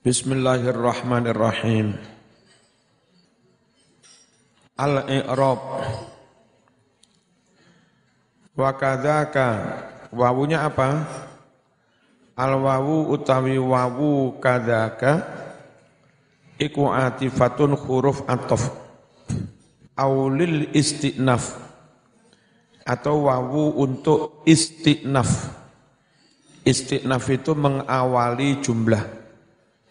Bismillahirrahmanirrahim. Al-i'rab. Wa kadzaka wawunya apa? Al wawu utawi wawu kadzaka iku atifatun huruf atof. Aulil istinaf. Atau wawu untuk istinaf. Istinaf itu mengawali jumlah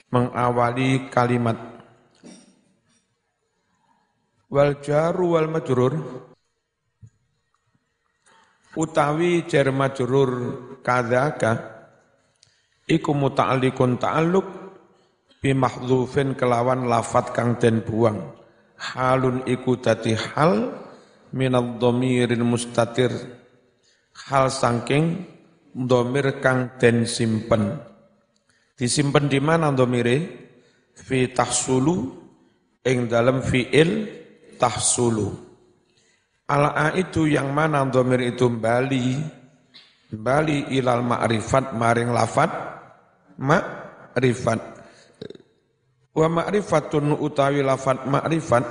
mengawali kalimat. Wal jaru wal majrur. Utawi jar majrur kadzaka iku muta'alliqun ta'alluq bi mahdhufin kelawan lafat kang den buang. Halun iku dadi hal minal dhamirin mustatir. Hal saking dhamir kang den simpen disimpen di mana dhamire fi tahsulu ing dalam fiil tahsulu. Ala itu yang mana dhamir itu? Bali. Bali ilal ma'rifat maring lafat. Ma'rifat. Wa ma'rifatun utawi lafat ma'rifat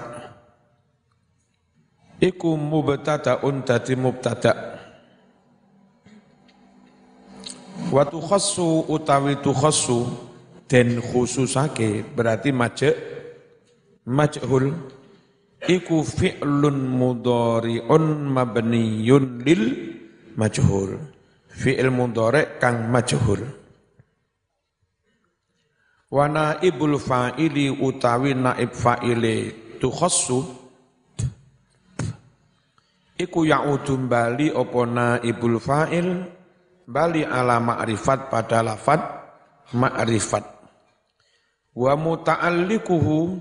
iku mubtada'un dadi mubtada' wa tukhassu utawi tukhassu den khususake berarti majek majhul iku fi'lun mudhari'un mabniyun lil majhul. Fi'il mudhari' kang majhul. Wa naibul fa'ili utawi naib fa'ile tukhassu iku ya'udu bali apa naibul fa'il bali ala ma'rifat pada lafat ma'rifat. Wa muta'allikuhu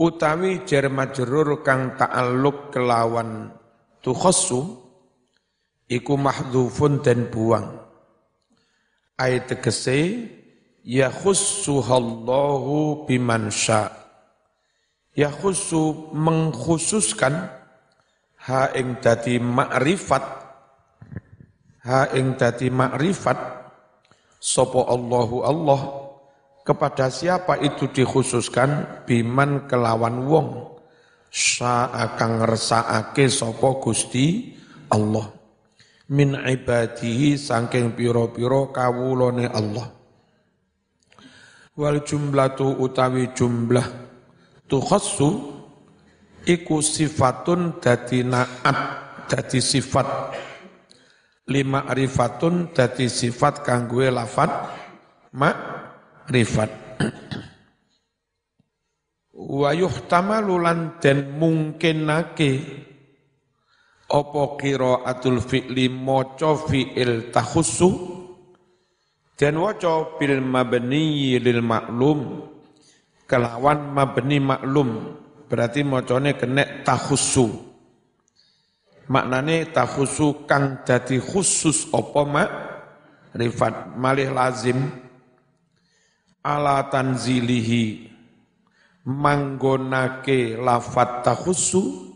utawi jar majrur kang ta'alluq kelawan tukhassu iku mahdhufun dan buang. Ayat tegese yakhussuhallahu biman sya. Yakhussu mengkhususkan ha ing dadi makrifat ha ing dadi makrifat sapa Allahu Allah kepada siapa itu dikhususkan? Biman kelawan wong. Sa akan ngersakake sapa Gusti Allah. Min ibadihi saking pira-pira kawulane Allah. Wal jumlatu utawi jumlah tukhassu iku sifatun dadi naat dadi sifat lima arifatun dadi sifat kanggo lafat rifat wa yuhtamalu lan den mungkinake apa qiraatul fi'li maca fi'il tahussu dan waca bil mabni lil maklum kelawan mabni maklum berarti macane kena tahussu maknane tahussu kang dadi khusus apa mak? Rifat malih lazim. Ala tanzilihi manggonake lafat tahussu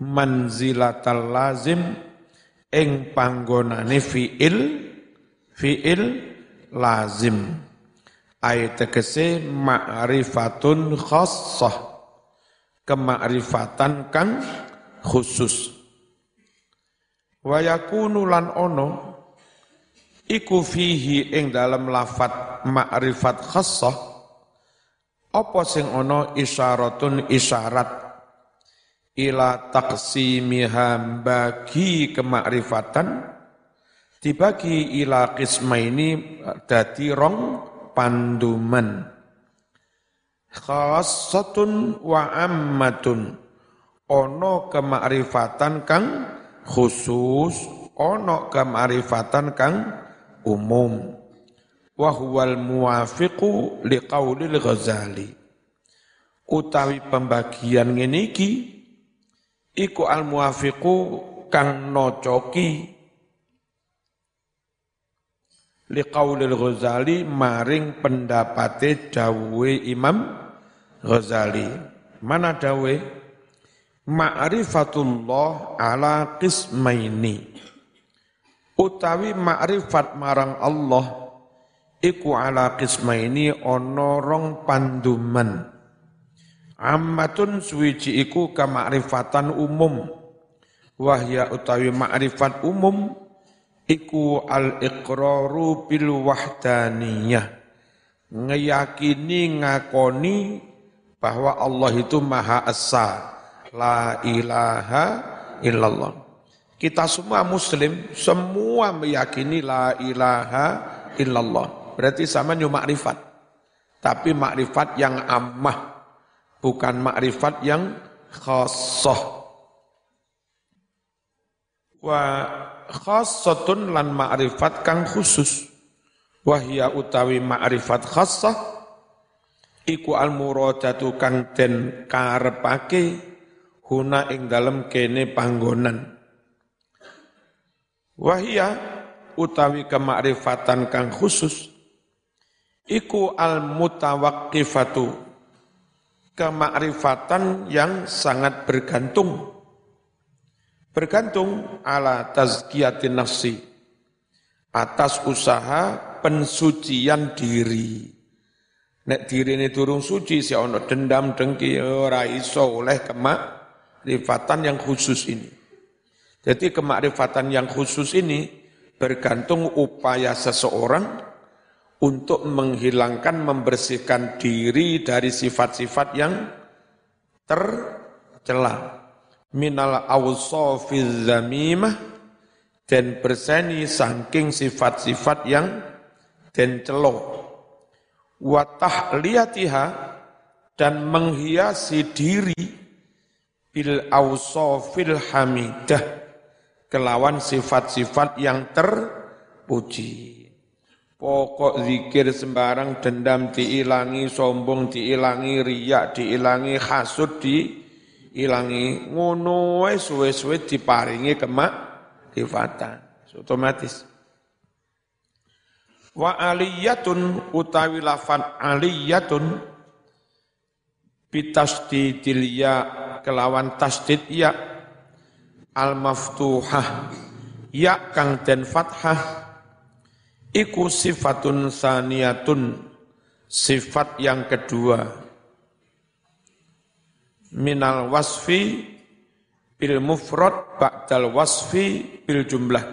manzilatal lazim ing panggonane fiil fiil lazim. Ayat tegese ma'rifatun khassah kemakrifatan kang khusus wa yakunu lan ono iku fihi ing dalam lafat ma'rifat khassah apa sing ono isyaratun isyarat ila taqsimiha bagi kemakrifatan dibagi ila ini dadi rong panduman. Khassatun wa ammatun ono kemakrifatan kang khusus ono kemakrifatan kang umum wa huwal muwafiqu liqaulil ghazali utawi pembagian ngene iki iku al muwafiqu kang nocoki liqaulil Ghazali maring pendapate dawe Imam Ghazali. Mana dawe? Ma'rifatullah ala qismaini. Utawi ma'rifat marang Allah iku ala qismaini ana rong panduman. Ammatun suwiji iku kamakrifatan umum. Wahya utawi makrifat umum iku al iqraru bil wahdaniyah. Ngeyakini ngakoni bahwa Allah itu maha esa la ilaha illallah kita semua muslim semua meyakini la ilaha illallah berarti sama nyu makrifat. Tapi makrifat yang ammah, bukan makrifat yang khassah. Wa khassatun lan makrifat kang khusus. Wahya utawi makrifat khassah, iku al muradatu kang den karepake huna ing dalem kene panggonan. Wahya utawi kemakrifatan kang khusus iku al mutawaqqifatu kemakrifatan yang sangat bergantung bergantung ala tazkiyatin nafsi atas usaha pensucian diri nek diri ini turun suci si ono dendam dengki ora iso oleh kemakrifatan yang khusus ini jadi kemakrifatan yang khusus ini bergantung upaya seseorang untuk menghilangkan, membersihkan diri dari sifat-sifat yang tercela. Minal awsofiz zamimah dan berseni saking sifat-sifat yang dan celo. Watah liatiha dan menghiasi diri bil awsofil hamidah kelawan sifat-sifat yang terpuji. Pokok zikir sembarang dendam diilangi, sombong diilangi, riak diilangi, hasud diilangi. Ngono suwe-suwe diparingi kemak kifatan. Otomatis. Wa aliyatun utawi lafan aliyatun bitasdidil ya kelawan tasdid ya al maftuhah ya kang den fathah Iku sifatun saniyatun, sifat yang kedua. Minal wasfi bil mufrad ba'dal wasfi bil jumlah.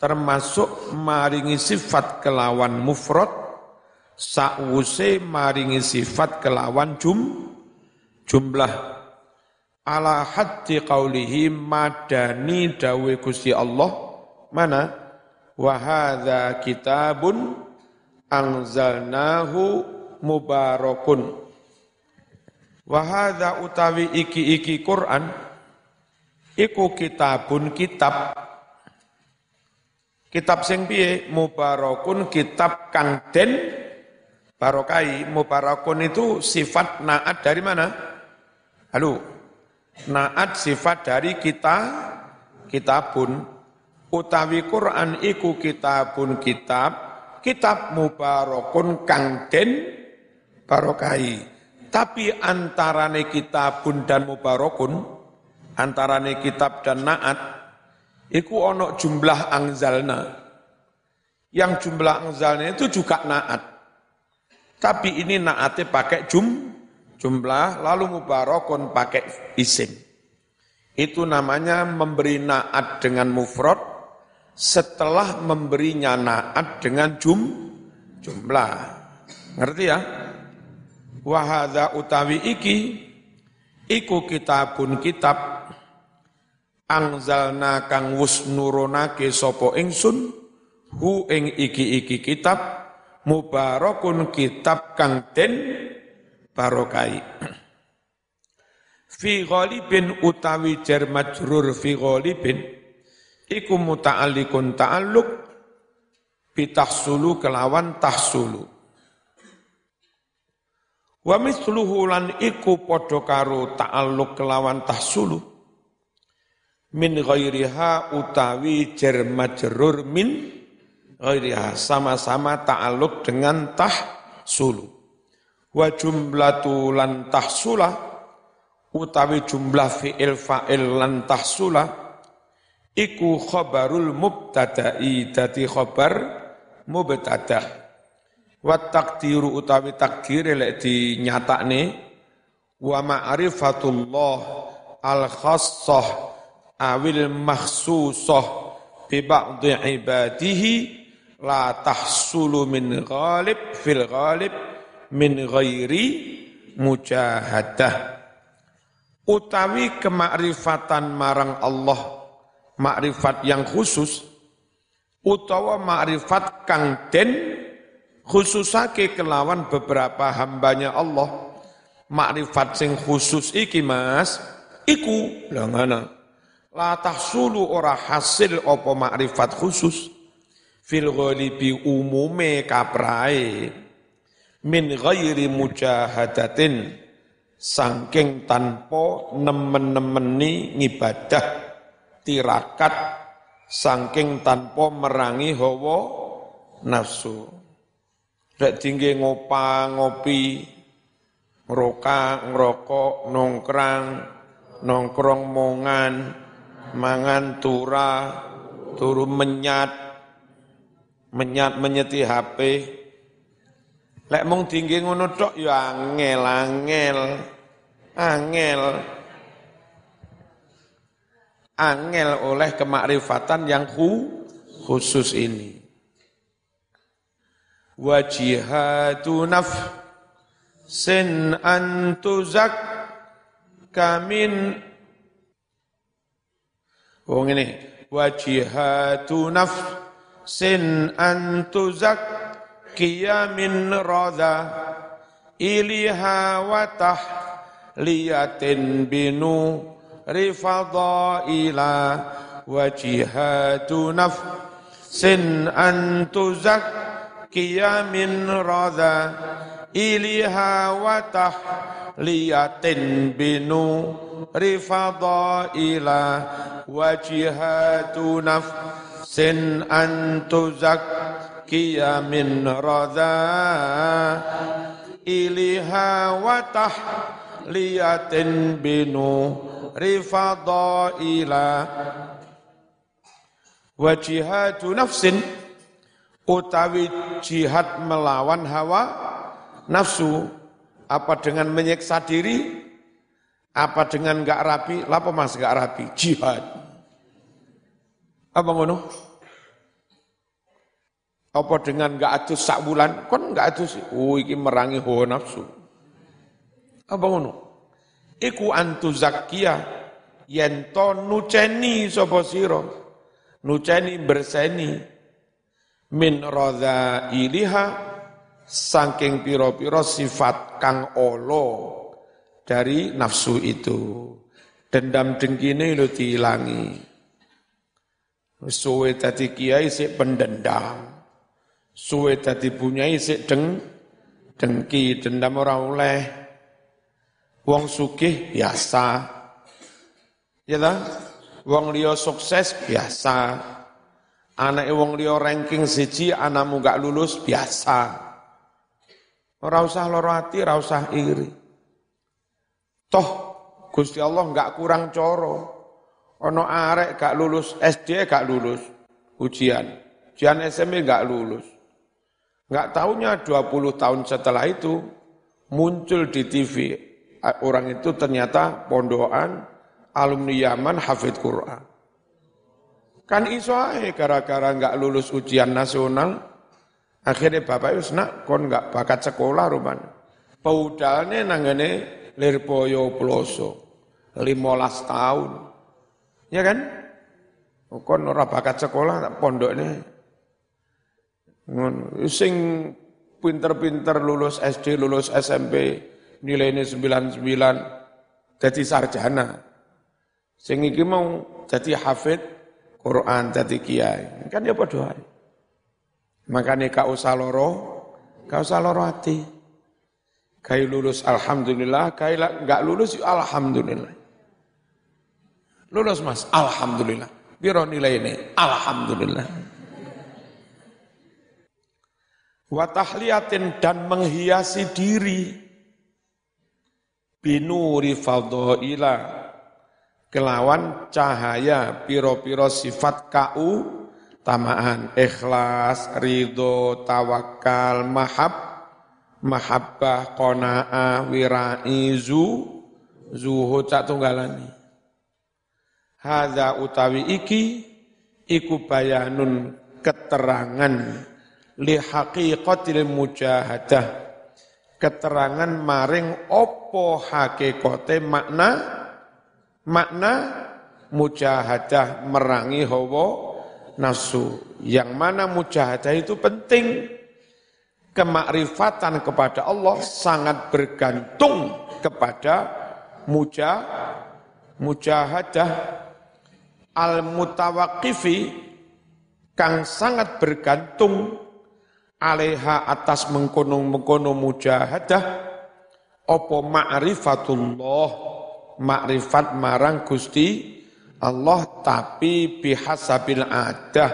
Termasuk maringi sifat kelawan mufrad, sa'wuse maringi sifat kelawan jum, jumlah. Ala haddi qawlihi madani dawe Gusti Allah, mana? wa hadza kitabun anzalnahu mubarakun wa hadza utawi iki-iki Quran iku kitabun kitab kitab sing piye mubarakun kitab kang den barokai mubarakun itu sifat naat dari mana? Halo? Naat sifat dari kita kitabun. Utawi Quran iku kitabun kitab kitab mubarakun kang den barokai. Tapi antarane kitabun dan mubarakun antarane kitab dan naat iku ono jumlah angzalna. Yang jumlah angzalnya itu juga naat tapi ini naatnya pakai jum jumlah lalu mubarakun pakai isim itu namanya memberi naat dengan mufrad setelah memberinya naat dengan jum, jumlah. Ngerti ya? Wahada utawi iki, iku kitabun kitab, angzalna kang wus nurunake sopo ingsun, hu ing iki-iki kitab, mubarakun kitab kang den barokai. Fi ghalibin utawi jar majrur fi ghalibin, iku muta'alliqun ta'alluq bitahsulu kelawan tahsulu wa misluhu lan iku padha karo ta'alluq kelawan tahsulu min ghairiha utawi jar majrur min ghairiha sama-sama ta'alluq dengan tahsulu. Wa jumlatu lan tahsula utawi jumlah fi'il fa'il lan tahsula iku khabarul mubtada'i dadi khabar mubtada wa takdiru utawi takdir lek dinyatakne wa ma'rifatullah al khassah awil makhsusah bi ba'dhi ibadihi la tahsulu min ghalib fil ghalib min ghairi mujahadah. Utawi kemakrifatan marang Allah makrifat yang khusus utawa makrifat kang den khususake kelawan beberapa hambanya Allah makrifat sing khusus iki Mas iku lha ngana la tahsulu ora hasil apa makrifat khusus fil ghalibi umume kaprae min ghairi mujahadatin sangking tanpa nemen-nemeni ngibadah tirakat sangking tanpa merangi hawa nafsu. Rek tinggi ngopa ngopi ngeroka ngerokok nongkrang nongkrong mongan mangan tura turu menyat menyat menyeti HP lek mung tinggi ngono tok ya angel angel. Angel. Angel oleh kemakrifatan yang khusus ini. Wajihatu nafsin antuzak kamin. Oh ini wajihatu nafsin sin an tuzakkiya min radha iliha wa tahliyatin binu rifadaila wa jihatu nafsin an tuzakkiya min radha iliha wa tahliyatin binu sin an tuzakkiya min radha iliha wa tahliyatin binu rifadaila wa jihadu nafsin utawi jihad melawan hawa nafsu apa dengan menyiksa diri apa dengan enggak rapi? Lapa mas enggak rapi? Jihad apa ngono apa dengan enggak adus sak bulan? Kon enggak adus. Oh iki merangi hawa nafsu. Apa ngono? Iku antu zakia yen to nuceni sapa sira. Nuceni berseni min radha iliha saking piro-piro sifat kang olo dari nafsu itu. Dendam dengkine lu diilangi. Suwe tadi kiai si pendendam. Suwe dadi bunyai sik deng dengki dendam ora oleh. Wong sugih biasa. Ya ta? Wong liya sukses biasa. Anake wong liya ranking siji anakmu gak lulus biasa. Ora usah loro ati ora usah iri. Toh Gusti Allah enggak kurang coro ono arek gak lulus SD gak lulus ujian ujian SMP gak lulus Enggak tahunya 20 tahun setelah itu muncul di TV orang itu ternyata pondokan alumni Yaman hafid Quran. Kan iso ae gara-gara enggak lulus ujian nasional akhirnya bapak itu nak kon enggak bakat sekolah rupan. Paudalnya nanggane Lirboyo Ploso 15 tahun. Ya kan? Kon ora bakat sekolah pondoknya Sing pinter-pinter lulus SD, lulus SMP, nilainya 99, jadi sarjana. Sing iki mau jadi hafid Quran, jadi kiai. Kan ya padha Makanya kau usah loro, kau usah loro hati. Kai lulus alhamdulillah, kai enggak lulus ya alhamdulillah. Lulus Mas, alhamdulillah. Biro nilai ini, alhamdulillah. Watahliatin dan menghiasi diri. Binuri fadhaila. Kelawan cahaya piro-piro sifat kau. Tamaan, ikhlas, ridho, tawakal, mahab, mahabbah, qanaah, wirai, zu, zuhud cak tunggalani. Hadza utawi iki iku bayanun keterangan li haqiqatil mujahadah. Keterangan maring opo hakikote makna makna mujahadah merangi hawa nafsu. Yang mana mujahadah itu penting. Kemakrifatan kepada Allah sangat bergantung kepada muja mujahadah al mutawaqifi kang sangat bergantung alaiha atas mengkono-mengkono mujahadah opo ma'rifatullah ma'rifat marang Gusti Allah tapi bihasabil adah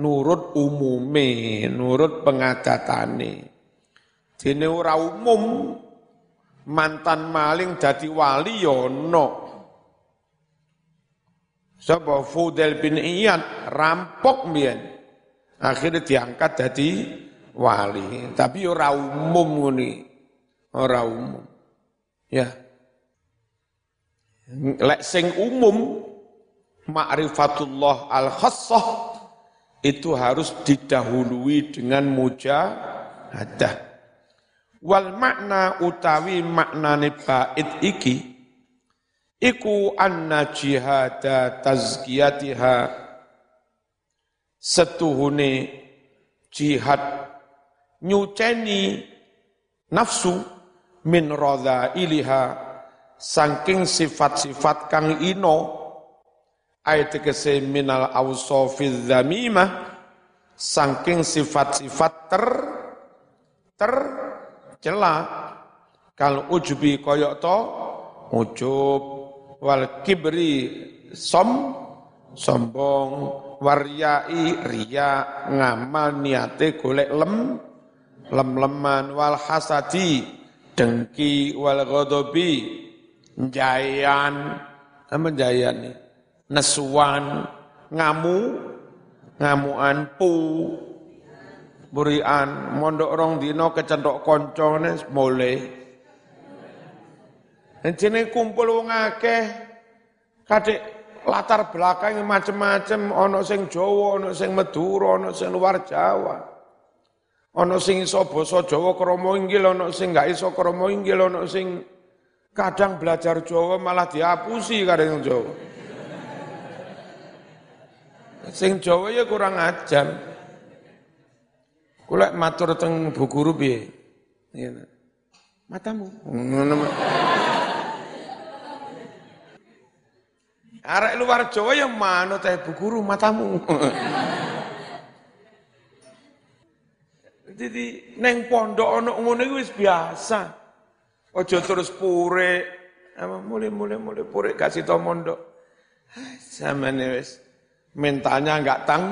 nurut umume nurut pengadatane. Dene ora umum mantan maling dadi wali ya no Sapa Fudel bin Iyad rampok mbiyen. Akhirnya diangkat jadi wali, tapi ora umum ngene. Ora umum. Ya. Lek sing umum ma'rifatullah al-khassah itu harus didahului dengan mujahadah. Wal makna utawi maknane bait iki iku anna jihada tazkiyatiha. Setuhune jihad nyuceni nafsu min rodha iliha saking sifat-sifat kang ino. Ayat kese minal awsofiz zamimah saking sifat-sifat ter ter cela. Kal ujubi koyok to ujub wal kibri som sombong waryai ria ngamal niate golek lem lem-leman wal hasadi dengki wal ghadabi jayan apa jayan nih nesuan ngamu ngamuan pu burian mondok rong dino kecentok koncone mulai Jenenge kumpul wong akeh kadek latar belakang macem-macem ana sing Jawa, ana sing Madura, ana sing luar Jawa. Ana sing iso basa Jawa krama inggil, ana sing gak iso krama inggil, ana sing kadang belajar Jawa malah dihapusi kadang Jawa. Sing Jawa ya kurang ajar. Kula matur teng Bu Guru piye? Matamu. Arek luar Jawa yang mana teh bu guru matamu. Jadi neng pondok ono ngono iku biasa. Ojo terus pure, apa mulai mulai mulai pure kasih tau mondok. Samane wis mentalnya nggak tang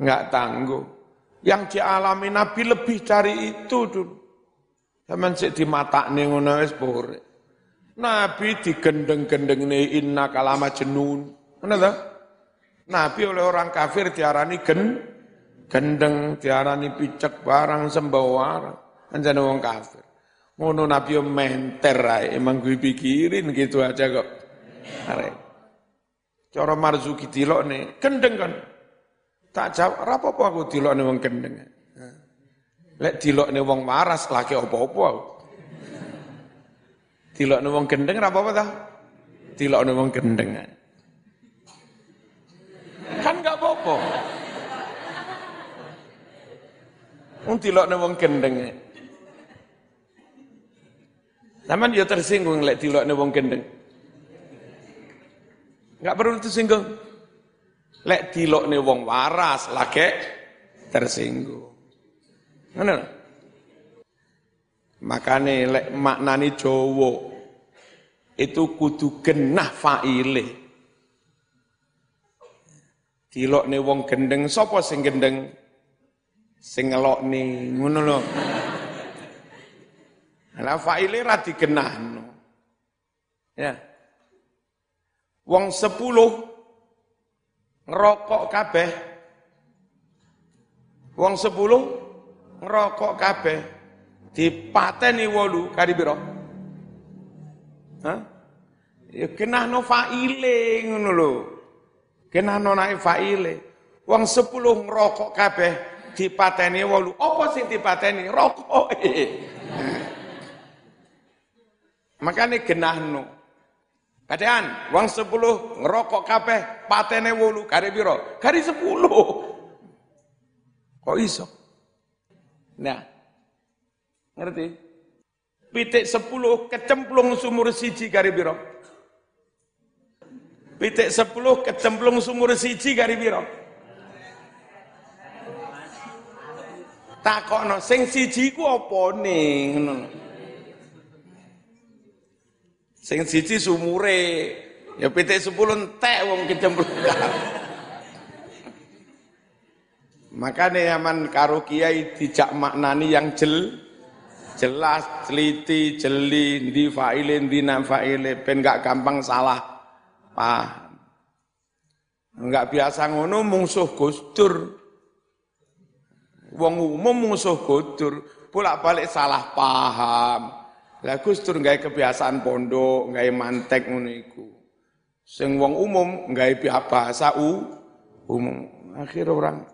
nggak tangguh. Yang dialami Nabi lebih dari itu dulu. Zaman sik di mata nih ngono wis pure. Nabi digendeng-gendeng ini inna kalama jenun. Mana Nabi oleh orang kafir diarani gen, gendeng, diarani picek barang sembawar. Anjana orang kafir. Ngono Nabi menter emang gue pikirin gitu aja kok. Are. Cara marzuki tilok nih, gendeng kan. Tak jawab, apa-apa aku tilok nih wong gendeng. Lek tilok nih wong waras lagi apa-apa aku. Tilok wong gendeng apa apa ta? Tilok wong gendeng. Kan gak apa-apa. Wong tilok wong gendeng. Taman ya tersinggung lek tilok wong gendeng. Enggak perlu tersinggung. Lek tilok wong waras lagi tersinggung. Ngono. Makane lek maknani Jawa itu kudu genah faile. Dilokne wong gendeng sapa sing gendeng? Sing ngelokne ngono lho. Lah faile ra digenahno. Ya. Wong sepuluh ngerokok kabeh Wong sepuluh ngerokok kabeh dipateni wolu kari biro. Hah? Ya kenahno faile ngono lho. Kenahno naik faile. Wong sepuluh ngerokok kabeh dipateni wolu. Apa sing dipateni? Rokok. Makanya genahno. Kadean, wong sepuluh ngerokok kabeh, patene wolu, kari biro, kari sepuluh. Kok iso? Nah, ngerti? Pitik sepuluh kecemplung sumur siji kari biro. Pitik sepuluh kecemplung sumur siji kari biro. Takokno sing siji ku apa ning Sing siji sumure, ya pitik sepuluh entek wong kecemplung. Makanya aman karo kiai dijak maknani yang jel, jelas, teliti, jeli, di faile, di faile, ben gak gampang salah paham. Enggak biasa ngono mungsuh gustur. Wong umum mungsuh gustur, bolak-balik salah paham. Lah Gus Dur gawe kebiasaan pondok, gawe mantek ngono iku. Sing wong umum gawe bahasa u umum. Akhir orang.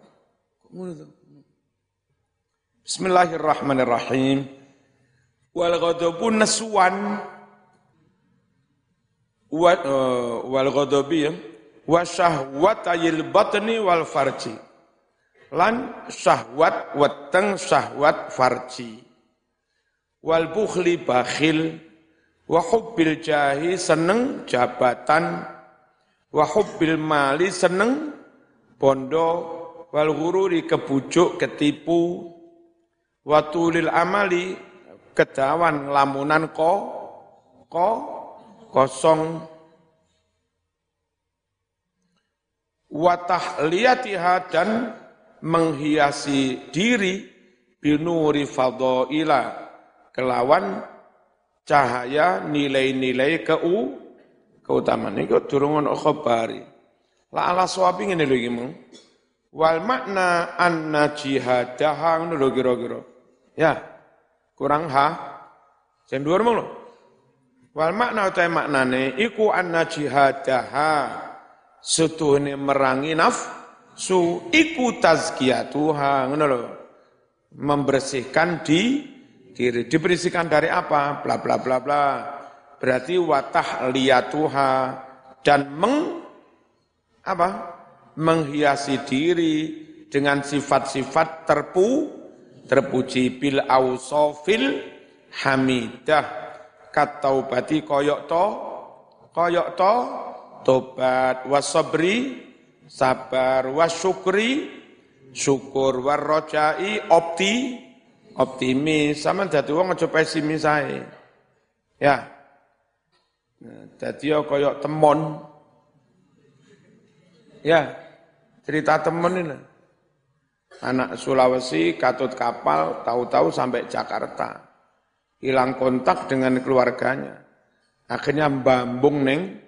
Bismillahirrahmanirrahim. Wal ghadabu naswan wa uh, wal ghadabi ya. wa syahwatayil batni wal farji. Lan syahwat weteng syahwat farji. Wal bukhli bakhil. Wa hubbil jahi seneng jabatan. Wa hubbil mali seneng bondo. Wal ghururi kebujuk ketipu. Wa tulil amali kedawan lamunan ko ko kosong. Wa tahliyatiha dan menghiasi diri binuri fadailah kelawan cahaya nilai-nilai keu keutamaan itu durung ono khabari la ala sawabi ngene lho iki wal makna anna jihadaha ngono lho kira-kira. Ya kurang ha dhuwur mong lho wal makna utahe maknane iku anna jihadaha setuhne merangi nafsu iku tazkiyatuha ngono lho membersihkan di diri. Diberisikan dari apa? Bla bla bla bla. Berarti watah liyatuha dan meng apa? Menghiasi diri dengan sifat-sifat terpu terpuji bil ausofil hamidah kataubati koyok to koyok to tobat wasabri sabar wasyukri syukur warrojai opti optimis, sama dadi wong aja pesimis ae. Ya. Dadi kaya temon. Ya, cerita temen ini. Anak Sulawesi katut kapal, tahu-tahu sampai Jakarta. Hilang kontak dengan keluarganya. Akhirnya bambung neng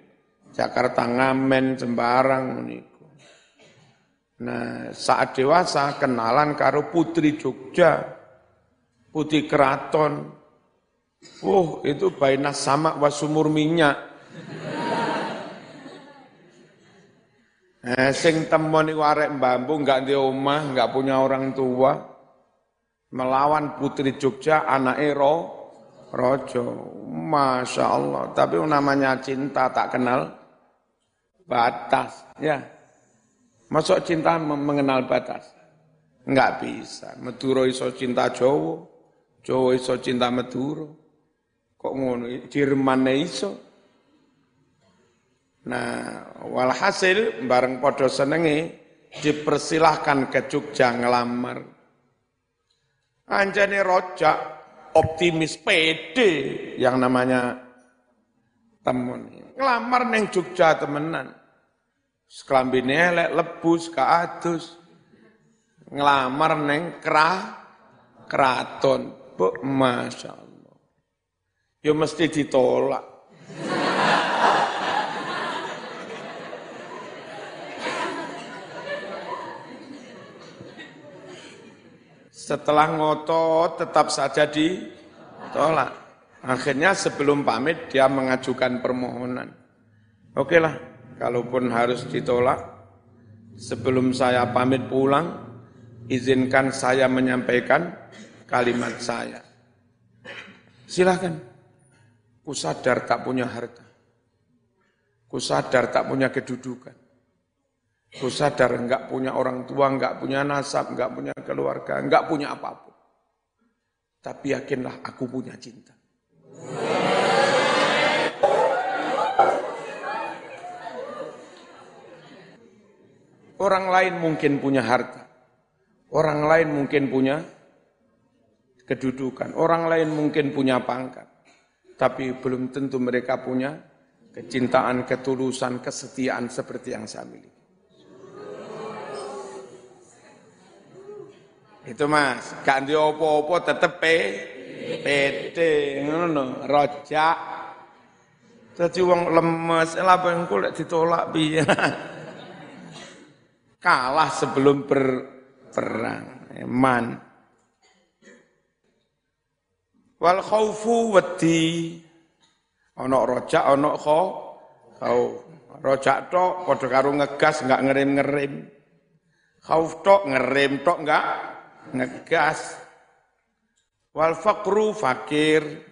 Jakarta ngamen sembarang niku. Nah, saat dewasa kenalan karo putri Jogja putih keraton. Oh, itu baina sama wasumur minyak. Eh, sing temoni warek bambu nggak di rumah, nggak punya orang tua, melawan putri Jogja anak Ero, Rojo, masya Allah. Tapi namanya cinta tak kenal batas, ya. Masuk cinta mengenal batas? Enggak bisa. Meduro iso cinta Jowo, Jawa iso cinta Madura. Kok ngono? Jerman iso. Nah, walhasil bareng podo senenge dipersilahkan ke Jogja ngelamar. Anjane rojak optimis pede yang namanya temen. Ngelamar neng Jogja temenan. Sekelambine elek lebus ke atus. Ngelamar neng kerah keraton. Masya Allah. Ya mesti ditolak. Setelah ngotot tetap saja ditolak. Akhirnya sebelum pamit dia mengajukan permohonan. Oke lah, kalaupun harus ditolak, sebelum saya pamit pulang, izinkan saya menyampaikan kalimat saya. Silahkan. Kusadar tak punya harta. Kusadar tak punya kedudukan. Kusadar enggak punya orang tua, enggak punya nasab, enggak punya keluarga, enggak punya apa pun. Tapi yakinlah aku punya cinta. Orang lain mungkin punya harta. Orang lain mungkin punya kedudukan. Orang lain mungkin punya pangkat tapi belum tentu mereka punya kecintaan, ketulusan, kesetiaan seperti yang saya miliki. Itu mas, ganti opo-opo tetep pe, pede, ngono, rojak. Jadi wong lemes, lah bengku lek ditolak piye. Kalah sebelum berperang, eman. Wal khaufu wedi. Ana rojak ana kho. Kau rojak tok padha karo ngegas enggak ngerim-ngerim. Khauf tok ngerim tok enggak ngegas. Wal faqru fakir.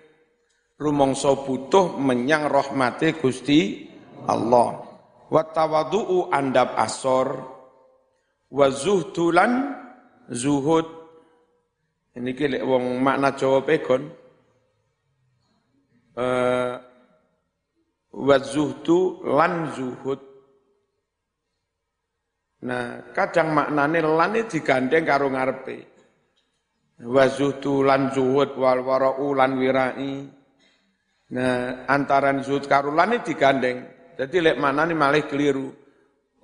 Rumangsa butuh menyang rahmati Gusti Allah. Wa tawadhu'u andap asor. Wa zuhdulan zuhud ini kira wong makna Jawa pegon. Uh, wa zuhdu lan zuhud. Nah, kadang maknane lan ini digandeng karo ngarepe. Wa zuhdu lan zuhud wal wara'u lan wirai. Nah, antaran zuhud karo lan ini digandeng. Jadi lek maknane malah keliru.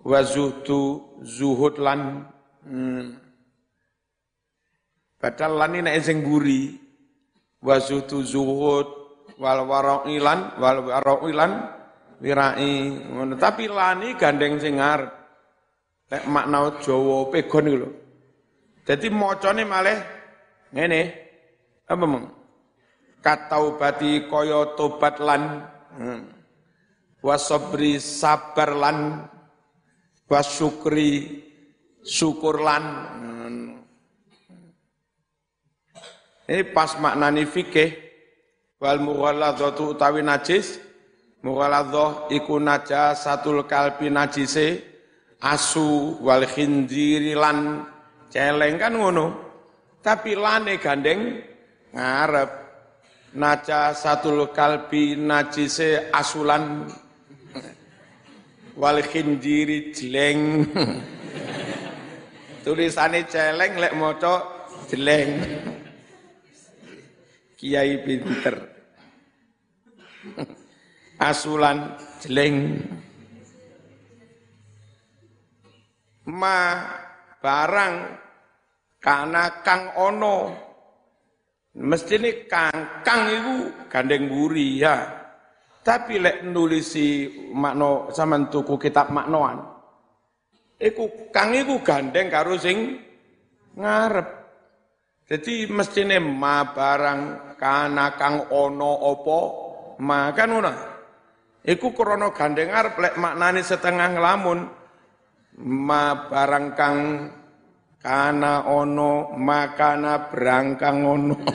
Wa zuhud lan hmm. Padahal lan nek sing guri wa zuhud wal warailan wal warailan wirai ngono. Tapi lani gandeng sing ngarep. Nek makna Jawa pegon iku lho. Dadi macane malih ngene. Apa mong? Kataubati kaya tobat lan hmm. wasabri sabar lan wasyukri syukur lan hmm. Ini pas maknani fikih wal mughaladzatu utawi najis mughalladzah iku najasatul kalbi najise asu wal khinziri lan celeng kan ngono. Tapi lane gandeng ngarep. Najasatul kalbi najise asulan. Wal khinziri jeleng. Tulisane celeng lek maca jeleng. Kiai pinter. Asulan jeleng. Ma barang karena kang ono. Mesti ini kang kang itu gandeng buri ya. Tapi lek nulisi makno sama tuku kitab maknoan iku kang iku gandeng karo sing ngarep. Jadi mestine ma barang kana kang ono opo ma kan ngono. Iku krana gandeng arep lek maknane setengah nglamun ma barang kang kana ono makana berangkang ono.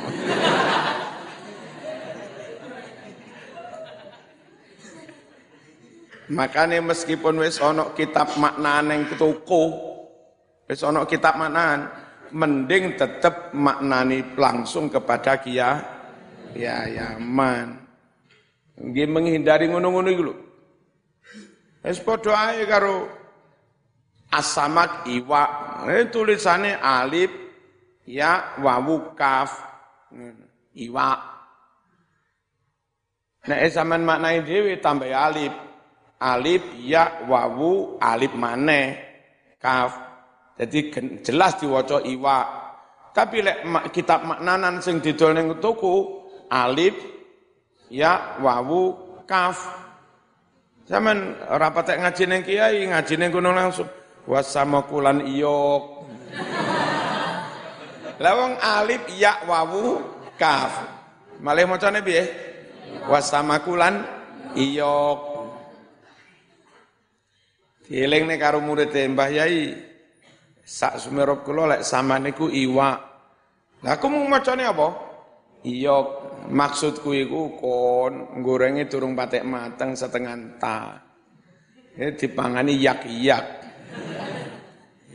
Makanya meskipun wis ono kitab maknane ning toko, wis ono kitab maknane, mending tetap maknani langsung kepada kia ya yaman. Nggih menghindari ngono-ngono iku lho. Wis padha karo asamak iwa. Ini tulisannya alif ya wawu kaf. Iwa. Nek zaman maknai dhewe tambah alif. Alif ya wawu alif maneh kaf. Jadi jelas diwaca iwa. Tapi lek kitab maknanan sing didol ning tuku alif ya wawu kaf. Zaman rapat ngaji ning kiai, ngaji ning kono langsung wasama kulan iyok. Lawang alif ya wawu kaf. Malih macane piye? Wasamakulan iyok. Dieling nih karo murid Mbah Yai. Sak sumerop kula lek sama niku iwa. Lah aku mau macane apa? Iyok. Maksudku iku kon gorenge turung patek mateng setengah ta. Ini dipangani yak-yak.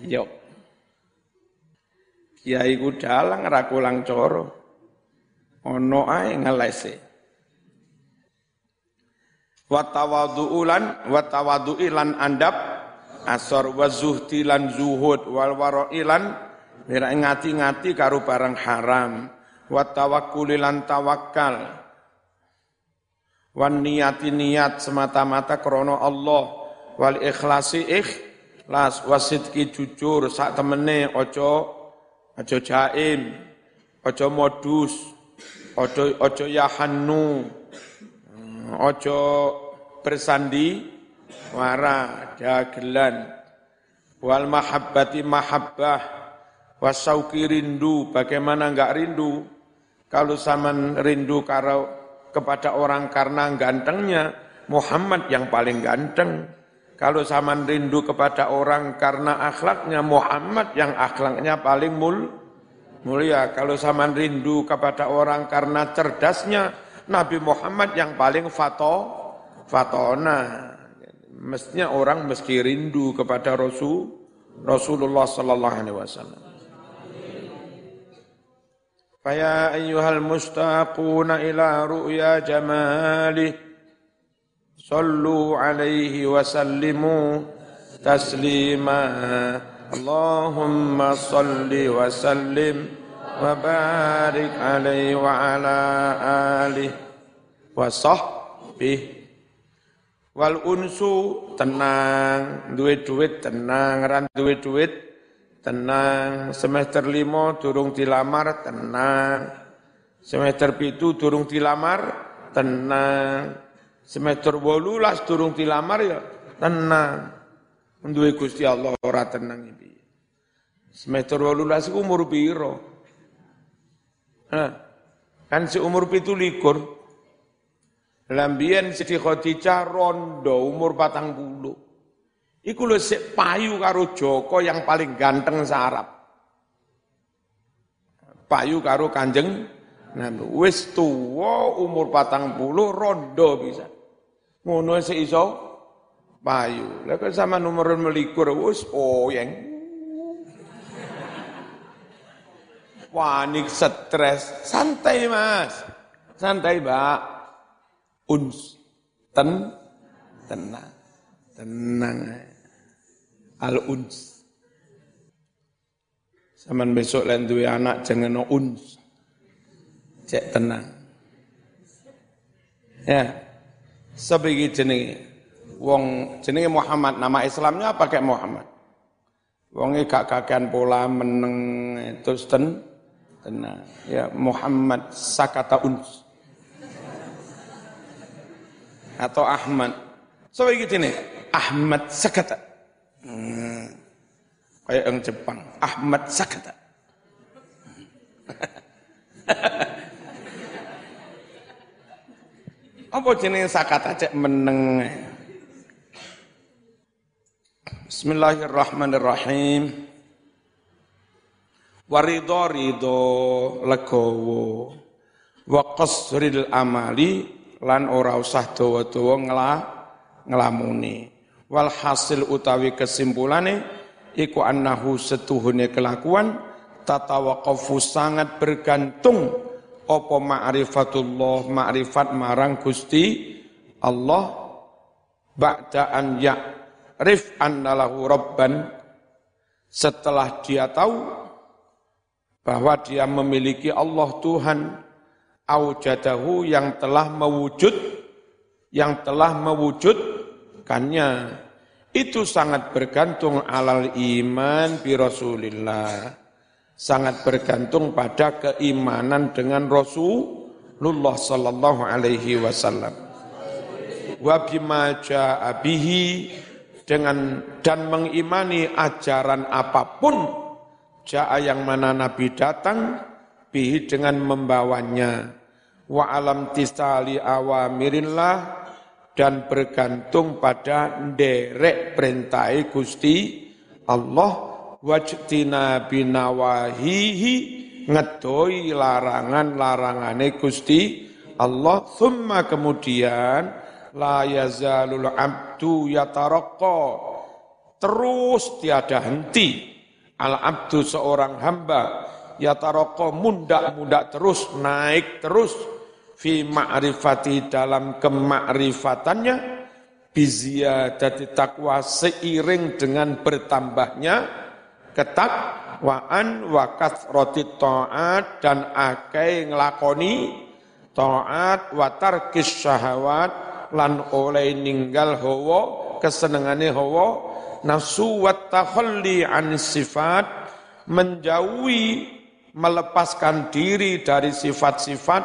Yok. Kiai ku dalang ra kulang coro. Ono ae ngelese. Watawadu'ulan watawadu'ilan andap asor wa lan zuhud wal waro'ilan mira ngati-ngati karo barang haram wa tawakkulilan tawakal wan niyati niat semata-mata krono Allah wal ikhlasi ikhlas wasidki jujur sak temene ojo ojo jaim ojo modus ojo ojo yahannu ojo bersandi wara dagelan. Wal mahabbati mahabbah wasauki rindu bagaimana enggak rindu? Kalau zaman rindu karo kepada orang karena gantengnya Muhammad yang paling ganteng kalau zaman rindu kepada orang karena akhlaknya Muhammad yang akhlaknya paling mul mulia. Kalau zaman rindu kepada orang karena cerdasnya Nabi Muhammad yang paling fato fatona. Mestinya orang meski rindu kepada Rasul Rasulullah sallallahu alaihi wasallam. Faya ayyuhal mustaquna ila ru'ya jamalih Allahumma salli wa sallim wa barik alaihi wa ala alihi wa sahbihi Wal unsu tenang, duit duit tenang, ran duit duit tenang. Semester lima durung dilamar tenang. Semester pitu durung dilamar tenang. Semester wolulas durung dilamar ya tenang. Duwe Gusti Allah ora tenang iki. Semester wolulas umur piro? Hah? Kan seumur pitu likur, Lambian Siti Khadijah rondo umur patang bulu. Iku lho sik payu karo Joko yang paling ganteng sarap. Payu karo Kanjeng Nabi. Wis tuwa umur patang bulu rondo bisa. Ngono sik iso? Payu. Lah sama nomor melikur wis oyeng. Panik stres, santai Mas. Santai, Mbak. Uns. Ten. Tenang. Tenang al uns. Saman besok lain dua anak jangan no uns. Cek tenang. Ya sebagai jenenge wong jenenge Muhammad nama Islamnya apa kayak Muhammad wonge gak kakean pola meneng terus ten tenang ya Muhammad sakata uns atau Ahmad. So gitu nih, Ahmad Sakata. Hmm. Kayak yang Jepang, Ahmad Sakata. Apa jenis sakata cek meneng. Bismillahirrahmanirrahim. Warido rido legowo. Wa qasril amali lan ora usah dawa-dawa ngla nglamuni wal hasil utawi kesimpulane iku annahu setuhune kelakuan tatawaqafu sangat bergantung apa ma'rifatullah ma'rifat marang Gusti Allah? Ba'da an ya'rif annalahu rabban. Setelah dia tahu bahwa dia memiliki Allah Tuhan aujadahu yang telah mewujud yang telah mewujudkannya. Itu sangat bergantung alal iman bi Rasulillah sangat bergantung pada keimanan dengan Rasulullah sallallahu alaihi wasallam. Wa bima bihi dengan dan mengimani ajaran apa pun Ja'a yang mana Nabi datang bihi dengan membawanya. Wa alam tisali awamirillah dan bergantung pada derek perintai Gusti Allah wajtina binawahihi ngedoi larangan-larangane Gusti Allah. Thumma kemudian la yazalul abdu yataraqqa terus tiada henti. Al abdu seorang hamba yataraqqa mundak-mundak terus naik terus. Fi ma'rifati dalam kemakrifatannya. Biziyadati takwa seiring dengan bertambahnya ketakwaan wa kathrati taat dan akai nglakoni taat wa tarkis syahawat lan oleh ninggal hawa kesenengane hawa nafsu wa takhalli an sifat menjauhi melepaskan diri dari sifat-sifat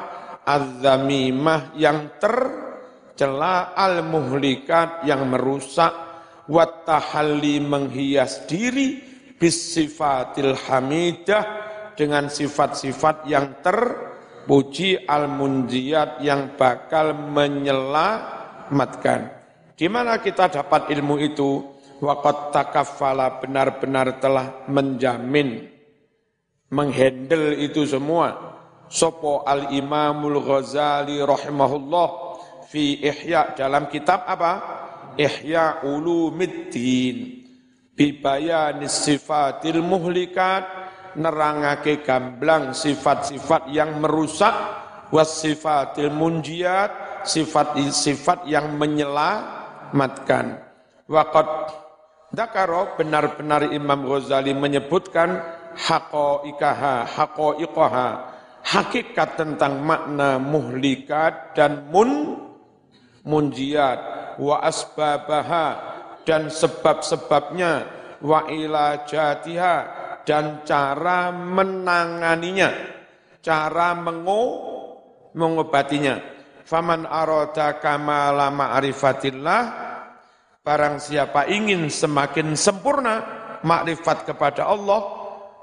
az-zamimah yang tercela al-muhlikat yang merusak wattahalli menghias diri bisifatil hamidah dengan sifat-sifat yang terpuji al-munjiyat yang bakal menyelamatkan. Di mana kita dapat ilmu itu? Waqat takafala benar-benar telah menjamin, menghandle itu semua Sopo al Imamul Ghazali rahimahullah fi Ihya dalam kitab apa? Ihya Ulumiddin bibayani sifatil muhlikat nerangake gamblang sifat-sifat yang merusak was sifatil munjiat sifat-sifat yang menyelamatkan. Waqad dakaro benar-benar Imam Ghazali menyebutkan haqaiqaha haqaiqaha hakikat tentang makna muhlikat dan mun munjiat wa asbabaha dan sebab-sebabnya wa ilajatiha dan cara menanganinya cara mengo mengobatinya. Faman arada kamala ma'rifatillah barang siapa ingin semakin sempurna makrifat kepada Allah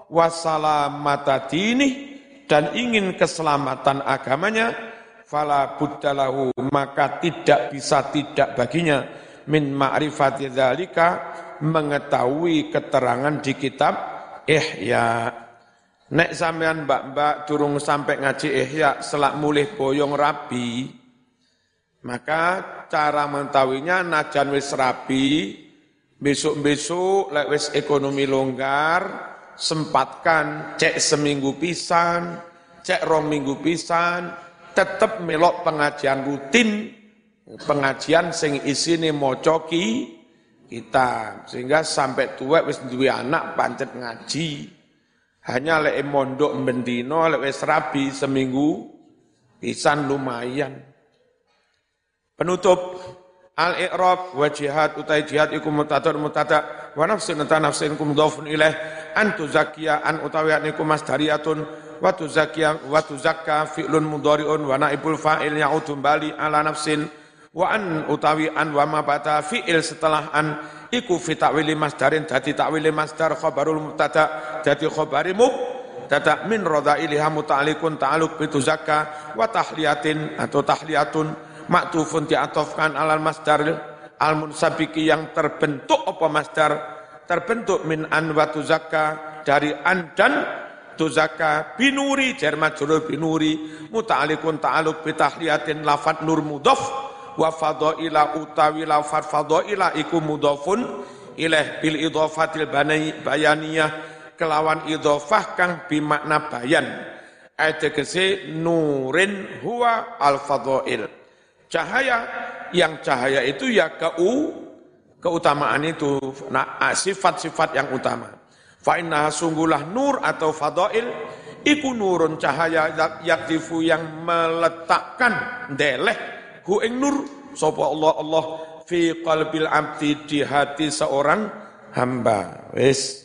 wasalamata dinih dan ingin keselamatan agamanya, fala buddalahu maka tidak bisa tidak baginya min ma'rifati dzalika mengetahui keterangan di kitab Ihya. Nek sampean mbak-mbak durung sampai ngaji Ihya selak mulih boyong rabi, maka cara mengetahuinya najan wis rabi, besok-besok lek wis ekonomi longgar, sempatkan cek seminggu pisan, cek rong minggu pisan, tetap melok pengajian rutin, pengajian sing isine maca ki kita sehingga sampai tua wis duwe anak pancet ngaji. Hanya lek mondok bendino lek wis rabi seminggu pisan lumayan. Penutup Al-i'rab wa jihad utai jihad iku mutadar mutada wa nafsin anta nafsin kum dhafun ilaih an tuzakiya an utawi niku masdariyatun wa tuzakiya wa tuzakka fi'lun mudhari'un wa naibul fa'il ya'udu bali ala nafsin wa an utawi an wa ma bata fi'il setelah an iku fi ta'wili masdarin dadi ta'wili masdar khabarul mubtada dadi khabari mubtada min radha'iliha muta'alliqun ta'alluq bi tuzakka wa tahliyatin atau tahliyatun maktufun diatofkan alal masdar al munsabiki yang terbentuk apa masdar? Terbentuk min an wa tuzakka dari an dan tuzakka binuri jar majrur binuri muta'alliqun ta'alluq bi tahliyatin lafat nur mudhaf wa fadaila utawi lafat fadaila iku mudhafun ilaih bil idhafatil bayaniyah kelawan idhafah kang bimakna bayan ayat nurin huwa al fadail Cahaya yang cahaya itu ya keu keutamaan itu nah, sifat-sifat yang utama. Fa'inna sungguhlah nur atau fadail iku nurun cahaya yaktifu yang meletakkan deleh hu ing nur sapa Allah Allah fi qalbil abdi di hati seorang hamba. Wis